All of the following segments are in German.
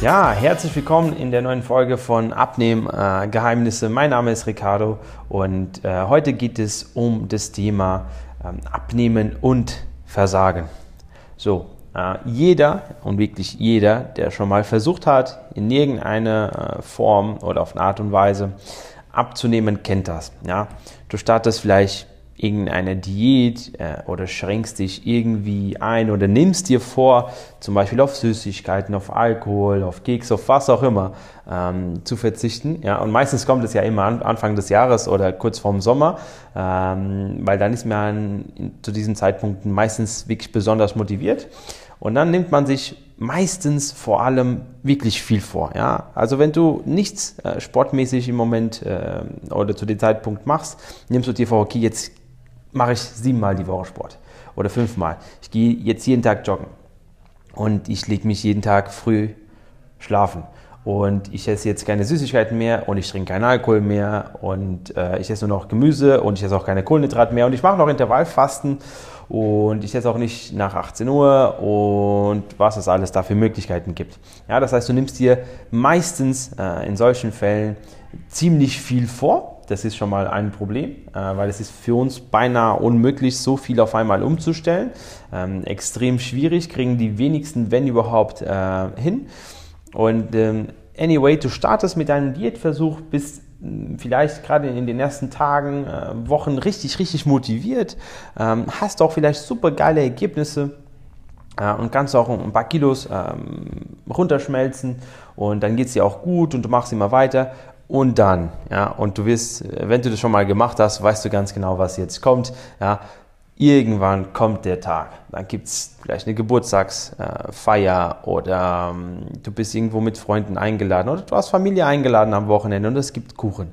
Ja, herzlich willkommen in der neuen Folge von Abnehmen äh, Geheimnisse. Mein Name ist Ricardo und äh, heute geht es um das Thema ähm, Abnehmen und Versagen. So, äh, jeder und wirklich jeder, der schon mal versucht hat, in irgendeiner äh, Form oder auf eine Art und Weise abzunehmen, kennt das. Ja, du startest vielleicht irgendeine Diät äh, oder schränkst dich irgendwie ein oder nimmst dir vor, zum Beispiel auf Süßigkeiten, auf Alkohol, auf Keks, auf was auch immer ähm, zu verzichten. Ja, und meistens kommt es ja immer an, Anfang des Jahres oder kurz vorm Sommer, ähm, weil dann ist man zu diesen Zeitpunkten meistens wirklich besonders motiviert. Und dann nimmt man sich meistens vor allem wirklich viel vor. Ja? Also wenn du nichts äh, sportmäßig im Moment äh, oder zu dem Zeitpunkt machst, nimmst du dir vor, okay, jetzt mache ich siebenmal die Woche Sport oder fünfmal. Ich gehe jetzt jeden Tag joggen und ich lege mich jeden Tag früh schlafen. Und ich esse jetzt keine Süßigkeiten mehr und ich trinke keinen Alkohol mehr und äh, ich esse nur noch Gemüse und ich esse auch keine Kohlenhydrate mehr und ich mache noch Intervallfasten und ich esse auch nicht nach 18 Uhr und was es alles da für Möglichkeiten gibt. Ja, das heißt, du nimmst dir meistens äh, in solchen Fällen ziemlich viel vor das ist schon mal ein Problem, äh, weil es ist für uns beinahe unmöglich, so viel auf einmal umzustellen. Ähm, extrem schwierig, kriegen die wenigsten, wenn überhaupt, äh, hin. Und ähm, anyway, du startest mit deinem Diätversuch, bist hm, vielleicht gerade in den ersten Tagen, äh, Wochen richtig, richtig motiviert, ähm, hast auch vielleicht super geile Ergebnisse und kannst auch ein paar Kilos runterschmelzen und dann geht es dir auch gut und du machst immer weiter und dann, ja, und du wirst, wenn du das schon mal gemacht hast, weißt du ganz genau, was jetzt kommt, ja, irgendwann kommt der Tag. Dann gibt es vielleicht eine Geburtstagsfeier oder ähm, du bist irgendwo mit Freunden eingeladen oder du hast Familie eingeladen am Wochenende und es gibt Kuchen.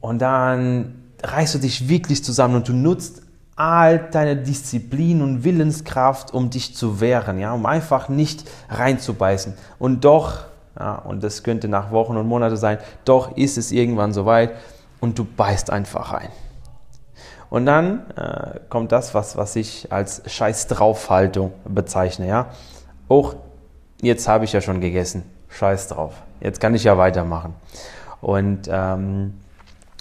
Und dann reißt du dich wirklich zusammen und du nutzt all deine Disziplin und Willenskraft, um dich zu wehren, ja, um einfach nicht reinzubeißen. Und doch ja, und das könnte nach Wochen und Monaten sein. Doch ist es irgendwann soweit und du beißt einfach rein. Und dann äh, kommt das, was, was ich als Scheiß draufhaltung bezeichne. Ja? Auch jetzt habe ich ja schon gegessen. Scheiß drauf. Jetzt kann ich ja weitermachen. Und ähm,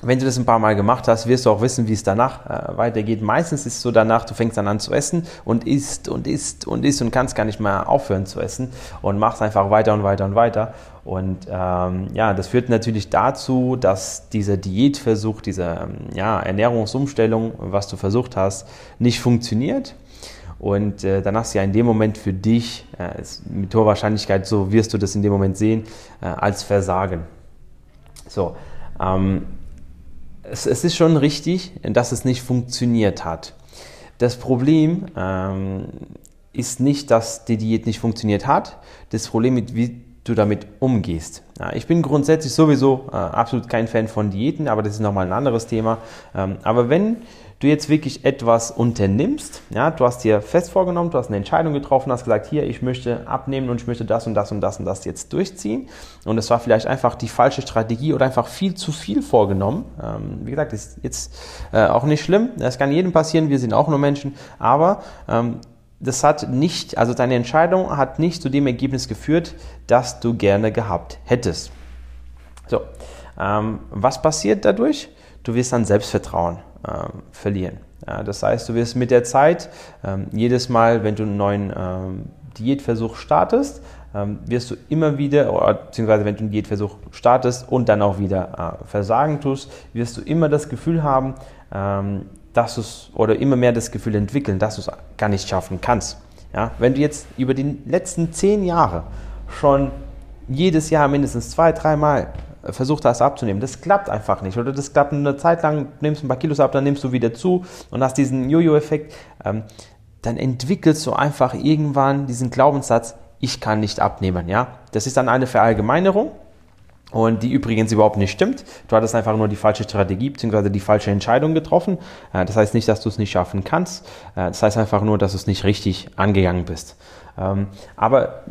wenn du das ein paar Mal gemacht hast, wirst du auch wissen, wie es danach äh, weitergeht. Meistens ist es so danach, du fängst dann an zu essen und isst und isst und isst und kannst gar nicht mehr aufhören zu essen und machst einfach weiter und weiter und weiter. Und ähm, ja, das führt natürlich dazu, dass dieser Diätversuch, diese ähm, ja, Ernährungsumstellung, was du versucht hast, nicht funktioniert. Und äh, dann hast du ja in dem Moment für dich, äh, mit hoher Wahrscheinlichkeit, so wirst du das in dem Moment sehen, äh, als Versagen. So, ähm, es, es, ist schon richtig, dass es nicht funktioniert hat. Das Problem ähm, ist nicht, dass die Diät nicht funktioniert hat. Das Problem ist, wie du damit umgehst. Ja, ich bin grundsätzlich sowieso äh, absolut kein Fan von Diäten, aber das ist nochmal ein anderes Thema. Ähm, aber wenn du jetzt wirklich etwas unternimmst, ja, du hast dir fest vorgenommen, du hast eine Entscheidung getroffen, hast gesagt, hier, ich möchte abnehmen und ich möchte das und das und das und das jetzt durchziehen und es war vielleicht einfach die falsche Strategie oder einfach viel zu viel vorgenommen. Ähm, wie gesagt, ist jetzt äh, auch nicht schlimm, das kann jedem passieren, wir sind auch nur Menschen, aber ähm, das hat nicht, also deine Entscheidung hat nicht zu dem Ergebnis geführt, das du gerne gehabt hättest. So, ähm, was passiert dadurch? Du wirst dann Selbstvertrauen ähm, verlieren. Ja, das heißt, du wirst mit der Zeit ähm, jedes Mal, wenn du einen neuen ähm, Diätversuch startest, ähm, wirst du immer wieder, oder, beziehungsweise wenn du einen Diätversuch startest und dann auch wieder äh, Versagen tust, wirst du immer das Gefühl haben, ähm, dass du es, oder immer mehr das Gefühl entwickeln, dass du es gar nicht schaffen kannst. Ja, wenn du jetzt über die letzten zehn Jahre schon jedes Jahr mindestens zwei, dreimal versucht hast abzunehmen. Das klappt einfach nicht. Oder das klappt eine Zeit lang, nimmst ein paar Kilos ab, dann nimmst du wieder zu und hast diesen Jojo-Effekt. Ähm, dann entwickelst du einfach irgendwann diesen Glaubenssatz, ich kann nicht abnehmen. Ja? Das ist dann eine Verallgemeinerung. Und die übrigens überhaupt nicht stimmt. Du hattest einfach nur die falsche Strategie bzw. die falsche Entscheidung getroffen. Äh, das heißt nicht, dass du es nicht schaffen kannst. Äh, das heißt einfach nur, dass du es nicht richtig angegangen bist. Ähm, aber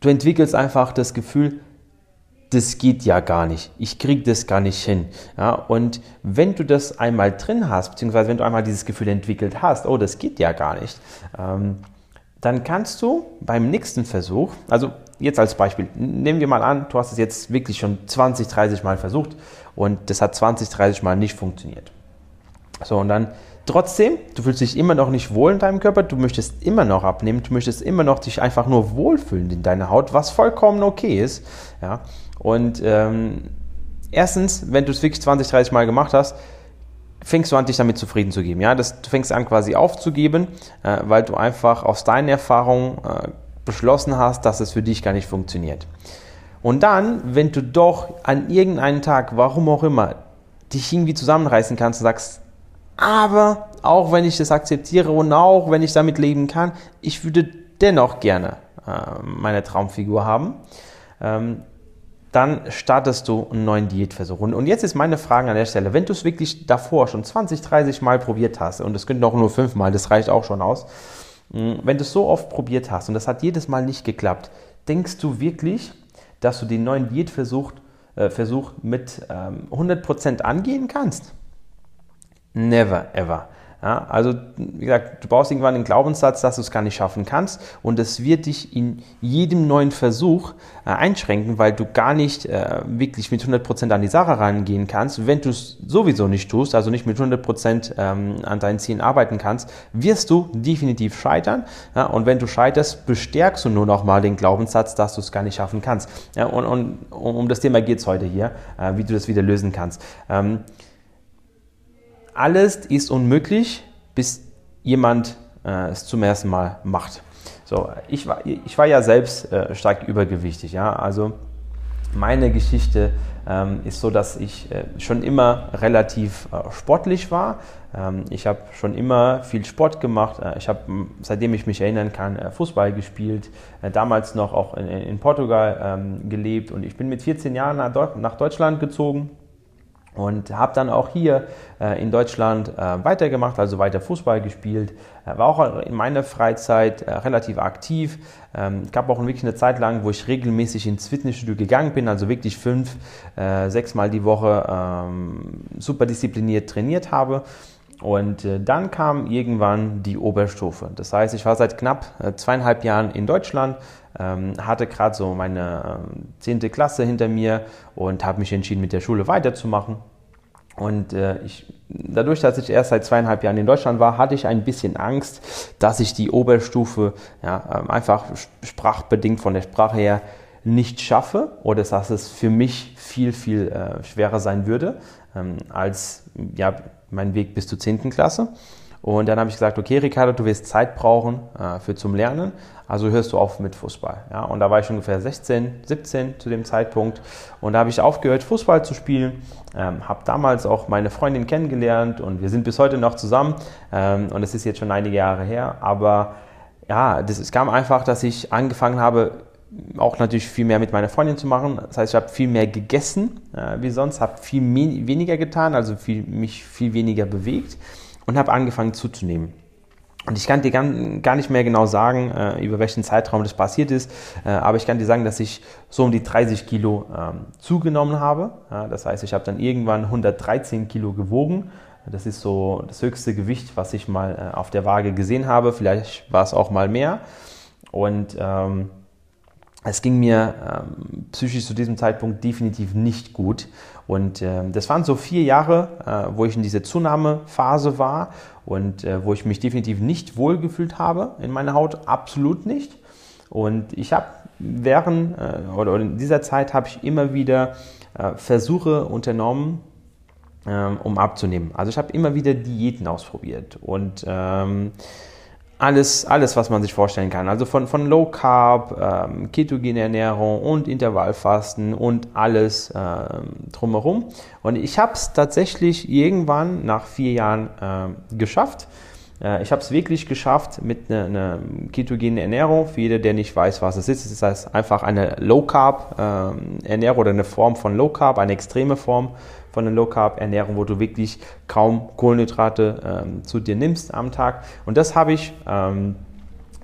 du entwickelst einfach das Gefühl, das geht ja gar nicht. Ich kriege das gar nicht hin. Ja, und wenn du das einmal drin hast, beziehungsweise wenn du einmal dieses Gefühl entwickelt hast, oh, das geht ja gar nicht, ähm, dann kannst du beim nächsten Versuch, also jetzt als Beispiel, nehmen wir mal an, du hast es jetzt wirklich schon 20, 30 Mal versucht und das hat 20, 30 Mal nicht funktioniert. So, und dann trotzdem, du fühlst dich immer noch nicht wohl in deinem Körper, du möchtest immer noch abnehmen, du möchtest immer noch dich einfach nur wohlfühlen in deiner Haut, was vollkommen okay ist. Ja? Und ähm, erstens, wenn du es wirklich 20, 30 Mal gemacht hast, fängst du an, dich damit zufrieden zu geben. Ja? Das, du fängst an, quasi aufzugeben, äh, weil du einfach aus deinen Erfahrungen äh, beschlossen hast, dass es für dich gar nicht funktioniert. Und dann, wenn du doch an irgendeinem Tag, warum auch immer, dich irgendwie zusammenreißen kannst und sagst, aber auch wenn ich das akzeptiere und auch wenn ich damit leben kann, ich würde dennoch gerne äh, meine Traumfigur haben, ähm, dann startest du einen neuen Diätversuch. Und, jetzt ist meine Frage an der Stelle, wenn du es wirklich davor schon 20, 30 Mal probiert hast, und es könnten auch nur fünf Mal, das reicht auch schon aus, hm, wenn du es so oft probiert hast und das hat jedes Mal nicht geklappt, denkst du wirklich, dass du den neuen Diätversuch äh, Versuch mit ähm, 100% angehen kannst? Never ever. Ja, also, wie gesagt, du brauchst irgendwann den Glaubenssatz, dass du es gar nicht schaffen kannst und es wird dich in jedem neuen Versuch äh, einschränken, weil du gar nicht äh, wirklich mit 100% an die Sache rangehen kannst. Wenn du es sowieso nicht tust, also nicht mit 100% ähm, an deinen Zielen arbeiten kannst, wirst du definitiv scheitern. Ja, und wenn du scheiterst, bestärkst du nur noch mal den Glaubenssatz, dass du es gar nicht schaffen kannst. Ja, und, und um das Thema geht es heute hier, äh, wie du das wieder lösen kannst. Ähm, alles ist unmöglich, bis jemand äh, es zum ersten Mal macht. So, ich war, ich war ja selbst äh, stark übergewichtig, ja, also meine Geschichte ähm, ist so, dass ich äh, schon immer relativ äh, sportlich war. Ähm, ich habe schon immer viel Sport gemacht. Äh, ich habe, seitdem ich mich erinnern kann, äh, Fußball gespielt. Äh, damals noch auch in, in Portugal ähm, gelebt und ich bin mit 14 Jahren nach Deutschland gezogen und habe dann auch hier äh, in Deutschland äh, weitergemacht, also weiter Fußball gespielt, äh, war auch in meiner Freizeit äh, relativ aktiv. Ähm, gab auch wirklich eine Zeit lang, wo ich regelmäßig ins Fitnessstudio gegangen bin, also wirklich fünf, äh, sechs Mal die Woche ähm, super diszipliniert trainiert habe. Und äh, dann kam irgendwann die Oberstufe. Das heißt, ich war seit knapp äh, zweieinhalb Jahren in Deutschland, ähm, hatte gerade so meine ähm, zehnte Klasse hinter mir und habe mich entschieden, mit der Schule weiterzumachen. Und äh, ich, dadurch, dass ich erst seit zweieinhalb Jahren in Deutschland war, hatte ich ein bisschen Angst, dass ich die Oberstufe ja, ähm, einfach sprachbedingt von der Sprache her nicht schaffe oder dass es für mich viel, viel äh, schwerer sein würde ähm, als ja, mein Weg bis zur 10. Klasse. Und dann habe ich gesagt, okay, Ricardo, du wirst Zeit brauchen äh, für zum Lernen, also hörst du auf mit Fußball. Ja? Und da war ich ungefähr 16, 17 zu dem Zeitpunkt. Und da habe ich aufgehört, Fußball zu spielen, ähm, habe damals auch meine Freundin kennengelernt und wir sind bis heute noch zusammen. Ähm, und es ist jetzt schon einige Jahre her. Aber ja, das, es kam einfach, dass ich angefangen habe, auch natürlich viel mehr mit meiner Freundin zu machen. Das heißt, ich habe viel mehr gegessen äh, wie sonst, habe viel weniger getan, also viel, mich viel weniger bewegt und habe angefangen zuzunehmen. Und ich kann dir gar nicht mehr genau sagen, äh, über welchen Zeitraum das passiert ist, äh, aber ich kann dir sagen, dass ich so um die 30 Kilo ähm, zugenommen habe. Das heißt, ich habe dann irgendwann 113 Kilo gewogen. Das ist so das höchste Gewicht, was ich mal äh, auf der Waage gesehen habe. Vielleicht war es auch mal mehr. Und ähm, es ging mir ähm, psychisch zu diesem Zeitpunkt definitiv nicht gut. Und äh, das waren so vier Jahre, äh, wo ich in dieser Zunahmephase war und äh, wo ich mich definitiv nicht wohlgefühlt habe in meiner Haut, absolut nicht. Und ich habe während äh, oder, in dieser Zeit habe ich immer wieder äh, Versuche unternommen, ähm, um abzunehmen. Also ich habe immer wieder Diäten ausprobiert und ähm, alles, alles, was man sich vorstellen kann. Also von, von Low Carb, ähm, ketogene Ernährung und Intervallfasten und alles ähm, drumherum. Und ich habe es tatsächlich irgendwann nach vier Jahren äh, geschafft. Äh, ich habe es wirklich geschafft mit einer eine ketogenen Ernährung. Für jeder, der nicht weiß, was es ist, es ist heißt einfach eine Low Carb ähm, Ernährung oder eine Form von Low Carb, eine extreme Form von einer Low Carb Ernährung, wo du wirklich kaum Kohlenhydrate ähm, zu dir nimmst am Tag. Und das habe ich ähm,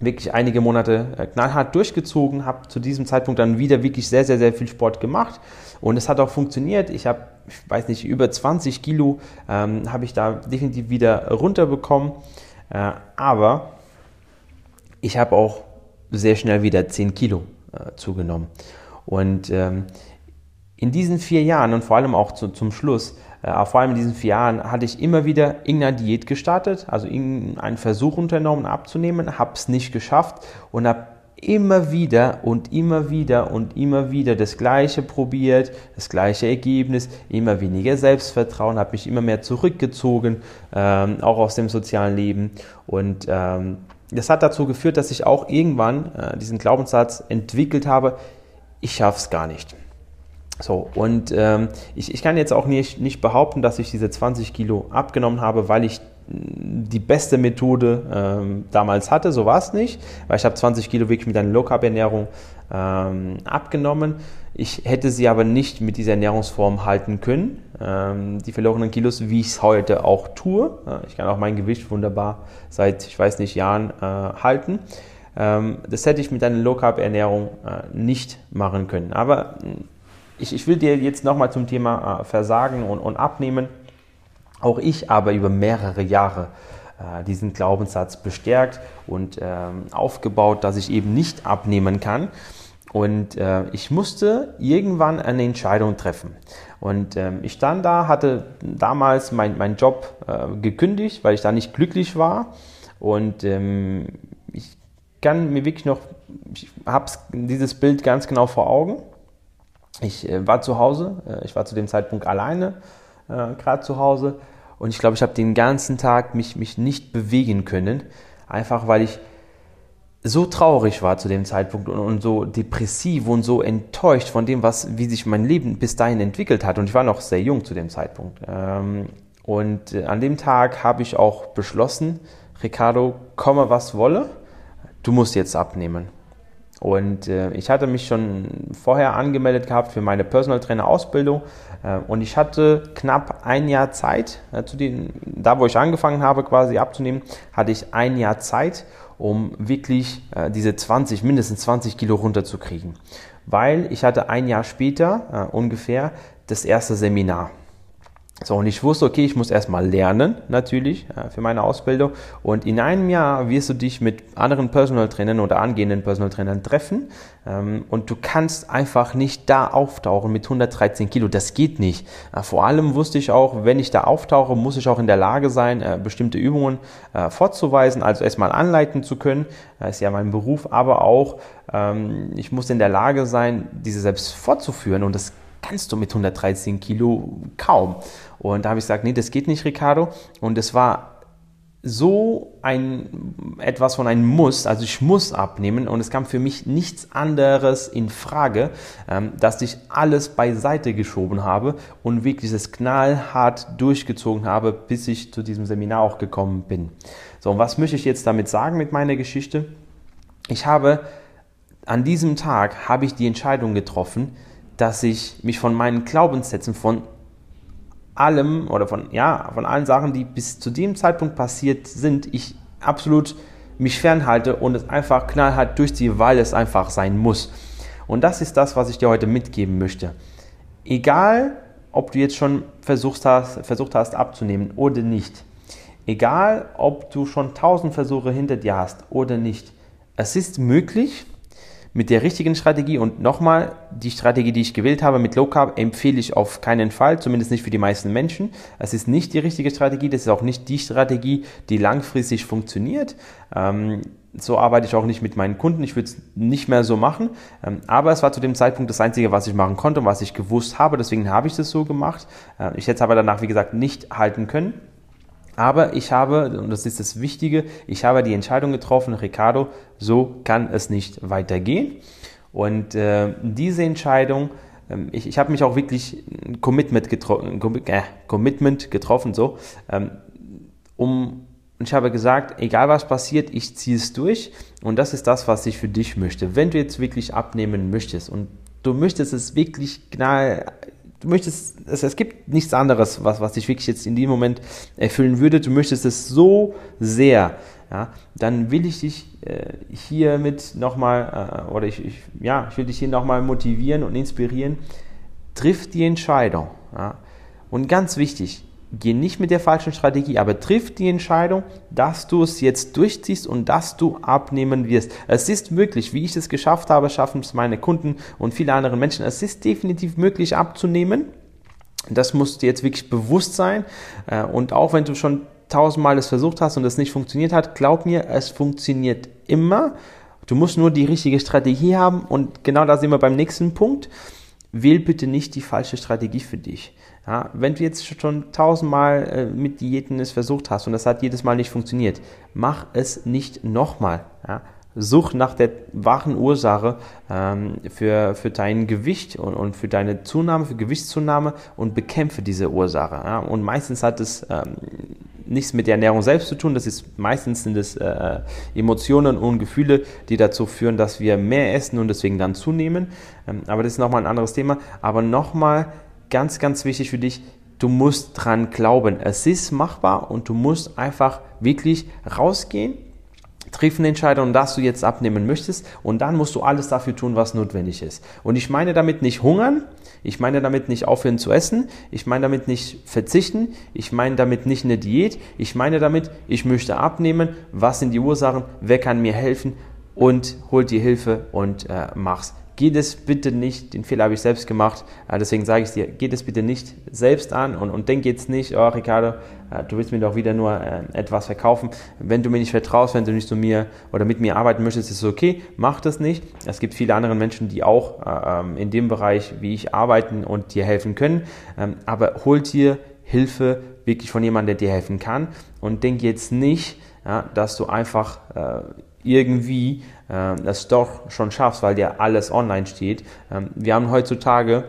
wirklich einige Monate äh, knallhart durchgezogen, habe zu diesem Zeitpunkt dann wieder wirklich sehr, sehr, sehr viel Sport gemacht und es hat auch funktioniert. Ich habe, ich weiß nicht, über 20 Kilo ähm, habe ich da definitiv wieder runterbekommen, äh, aber ich habe auch sehr schnell wieder 10 Kilo äh, zugenommen. Und ähm, in diesen vier Jahren und vor allem auch zu, zum Schluss, äh, vor allem in diesen vier Jahren, hatte ich immer wieder irgendeine Diät gestartet, also irgendeinen Versuch unternommen abzunehmen, habe es nicht geschafft und habe immer wieder und immer wieder und immer wieder das Gleiche probiert, das gleiche Ergebnis, immer weniger Selbstvertrauen, habe mich immer mehr zurückgezogen, ähm, auch aus dem sozialen Leben. Und ähm, das hat dazu geführt, dass ich auch irgendwann äh, diesen Glaubenssatz entwickelt habe, ich schaffe es gar nicht. So, und ähm, ich, ich kann jetzt auch nicht, nicht behaupten, dass ich diese 20 Kilo abgenommen habe, weil ich die beste Methode ähm, damals hatte, so war es nicht, weil ich habe 20 Kilo wirklich mit einer Low-Carb-Ernährung ähm, abgenommen. Ich hätte sie aber nicht mit dieser Ernährungsform halten können, ähm, die verlorenen Kilos, wie ich es heute auch tue. ich kann auch mein Gewicht wunderbar seit, ich weiß nicht, Jahren äh, halten. Ähm, das hätte ich mit einer Low-Carb-Ernährung äh, nicht machen können. Aber ich, ich will dir jetzt nochmal zum Thema äh, Versagen und, und Abnehmen auch ich aber über mehrere Jahre äh, diesen Glaubenssatz bestärkt und ähm, aufgebaut, dass ich eben nicht abnehmen kann. Und äh, ich musste irgendwann eine Entscheidung treffen. Und ähm, ich stand da, hatte damals meinen mein Job äh, gekündigt, weil ich da nicht glücklich war. Und ähm, ich kann mir wirklich noch, ich habe dieses Bild ganz genau vor Augen. Ich äh, war zu Hause, äh, ich war zu dem Zeitpunkt alleine äh, gerade zu Hause. Und ich glaube, ich habe den ganzen Tag mich, mich nicht bewegen können, einfach weil ich so traurig war zu dem Zeitpunkt und, und, so depressiv und so enttäuscht von dem, was, wie sich mein Leben bis dahin entwickelt hat. Und ich war noch sehr jung zu dem Zeitpunkt. Ähm, und äh, an dem Tag habe ich auch beschlossen, Ricardo, komme was wolle, du musst jetzt abnehmen. Und äh, ich hatte mich schon vorher angemeldet gehabt für meine Personal Trainer Ausbildung äh, und ich hatte knapp ein Jahr Zeit, äh, zu den, da wo ich angefangen habe quasi abzunehmen, hatte ich ein Jahr Zeit, um wirklich äh, diese 20, mindestens 20 Kilo runterzukriegen. Weil ich hatte ein Jahr später äh, ungefähr das erste Seminar. So, und ich wusste, okay, ich muss erstmal lernen, natürlich, äh, für meine Ausbildung. Und in einem Jahr wirst du dich mit anderen Personal Trainern oder angehenden Personal Trainern treffen. Ähm, und du kannst einfach nicht da auftauchen mit 113 Kilo. Das geht nicht. Äh, vor allem wusste ich auch, wenn ich da auftauche, muss ich auch in der Lage sein, äh, bestimmte Übungen vorzuweisen, also erstmal anleiten zu können. Das ist ja mein Beruf, aber auch, ähm, ich muss in der Lage sein, diese selbst fortzuführen. Und das kannst du mit 113 Kilo kaum. Und da habe ich gesagt, nee, das geht nicht, Ricardo. Und es war so ein etwas von einem Muss, also ich muss abnehmen und es kam für mich nichts anderes in Frage, ähm, dass ich alles beiseite geschoben habe und wirklich das knallhart durchgezogen habe, bis ich zu diesem Seminar auch gekommen bin. So, und was möchte ich jetzt damit sagen mit meiner Geschichte? Ich habe an diesem Tag habe ich die Entscheidung getroffen, dass ich mich von meinen Glaubenssätzen, von allem oder von, ja, von allen Sachen, die bis zu dem Zeitpunkt passiert sind, ich absolut mich fernhalte und es einfach knallhart durchziehe, weil es einfach sein muss. Und das ist das, was ich dir heute mitgeben möchte. Egal, ob du jetzt schon versucht hast, versucht hast abzunehmen oder nicht. Egal, ob du schon tausend Versuche hinter dir hast oder nicht. Es ist möglich, mit der richtigen Strategie und nochmal, die Strategie, die ich gewählt habe mit Low Carb, empfehle ich auf keinen Fall, zumindest nicht für die meisten Menschen. Es ist nicht die richtige Strategie, das ist auch nicht die Strategie, die langfristig funktioniert. Ähm, so arbeite ich auch nicht mit meinen Kunden. Ich würde es nicht mehr so machen. Ähm, aber es war zu dem Zeitpunkt das Einzige, was ich machen konnte und was ich gewusst habe. Deswegen habe ich das so gemacht. Äh, ich hätte es aber danach, wie gesagt, nicht halten können. Aber ich habe, und das ist das Wichtige, ich habe die Entscheidung getroffen, Ricardo, so kann es nicht weitergehen. Und äh, diese Entscheidung, äh, ich, ich habe mich auch wirklich ein Commitment, getro äh, Commitment getroffen, so, ähm, um, ich habe gesagt, egal was passiert, ich ziehe es durch. Und das ist das, was ich für dich möchte. Wenn du jetzt wirklich abnehmen möchtest und du möchtest es wirklich knall, du möchtest, es, es gibt nichts anderes, was, was dich wirklich jetzt in dem Moment erfüllen würde. Du möchtest es so sehr, ja, dann will ich dich äh, hiermit nochmal, äh, oder ich, ich, ja, ich will dich hier nochmal motivieren und inspirieren. Triff die Entscheidung. Ja. Und ganz wichtig, geh nicht mit der falschen Strategie, aber triff die Entscheidung, dass du es jetzt durchziehst und dass du abnehmen wirst. Es ist möglich, wie ich es geschafft habe, schaffen es meine Kunden und viele andere Menschen. Es ist definitiv möglich abzunehmen. Das musst du jetzt wirklich bewusst sein. Äh, und auch wenn du schon tausendmal es versucht hast und es nicht funktioniert hat, glaub mir, es funktioniert immer. Du musst nur die richtige Strategie haben und genau da sind wir beim nächsten Punkt. Wähl bitte nicht die falsche Strategie für dich. Ja, wenn du jetzt schon tausendmal äh, mit Diäten es versucht hast und das hat jedes Mal nicht funktioniert, mach es nicht nochmal. Ja. Such nach der wahren Ursache ähm, für, für dein Gewicht und, und für deine Zunahme, für Gewichtszunahme und bekämpfe diese Ursache. Ja. Und meistens hat es ähm, nichts mit der Ernährung selbst zu tun. Das ist meistens sind es äh, Emotionen und Gefühle, die dazu führen, dass wir mehr essen und deswegen dann zunehmen. Ähm, aber das ist nochmal ein anderes Thema. Aber nochmal ganz, ganz wichtig für dich, du musst dran glauben. Es ist machbar und du musst einfach wirklich rausgehen, triff eine Entscheidung, dass du jetzt abnehmen möchtest. Und dann musst du alles dafür tun, was notwendig ist. Und ich meine damit nicht hungern, ich meine damit nicht aufhören zu essen, ich meine damit nicht verzichten, ich meine damit nicht eine Diät, ich meine damit, ich möchte abnehmen, was sind die Ursachen, wer kann mir helfen? Und hol dir Hilfe und äh, mach's geht es bitte nicht, den Fehler habe ich selbst gemacht, äh, deswegen sage ich dir, geht es bitte nicht selbst an und, und denk jetzt nicht, oh Ricardo, äh, du willst mir doch wieder nur äh, etwas verkaufen. Wenn du mir nicht vertraust, wenn du nicht zu mir oder mit mir arbeiten möchtest, ist es okay, mach das nicht. Es gibt viele andere Menschen, die auch ähm, in dem Bereich, wie ich, arbeiten und dir helfen können, ähm, aber hol dir Hilfe wirklich von jemandem, der dir helfen kann und denk jetzt nicht, dass du einfach irgendwie äh, das doch schon schaffst, weil dir alles online steht. Ähm, wir haben heutzutage,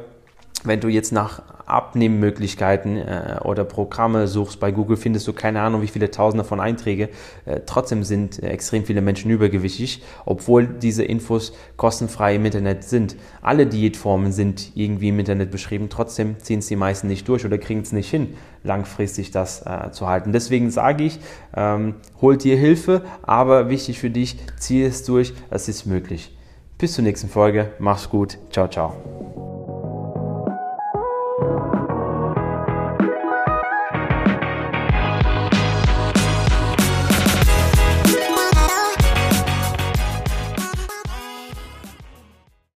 wenn du jetzt nach Abnehmmöglichkeiten äh, oder Programme suchst bei Google, findest du keine Ahnung, wie viele Tausende von Einträge. Äh, trotzdem sind äh, extrem viele Menschen übergewichtig, obwohl diese Infos kostenfrei im Internet sind. Alle Diätformen sind irgendwie im Internet beschrieben, trotzdem ziehen es die meisten nicht durch oder kriegen es nicht hin, langfristig das äh, zu halten. Deswegen sage ich, ähm, hol dir Hilfe, aber wichtig für dich, zieh es durch, es ist möglich. Bis zur nächsten Folge, mach's gut, ciao, ciao.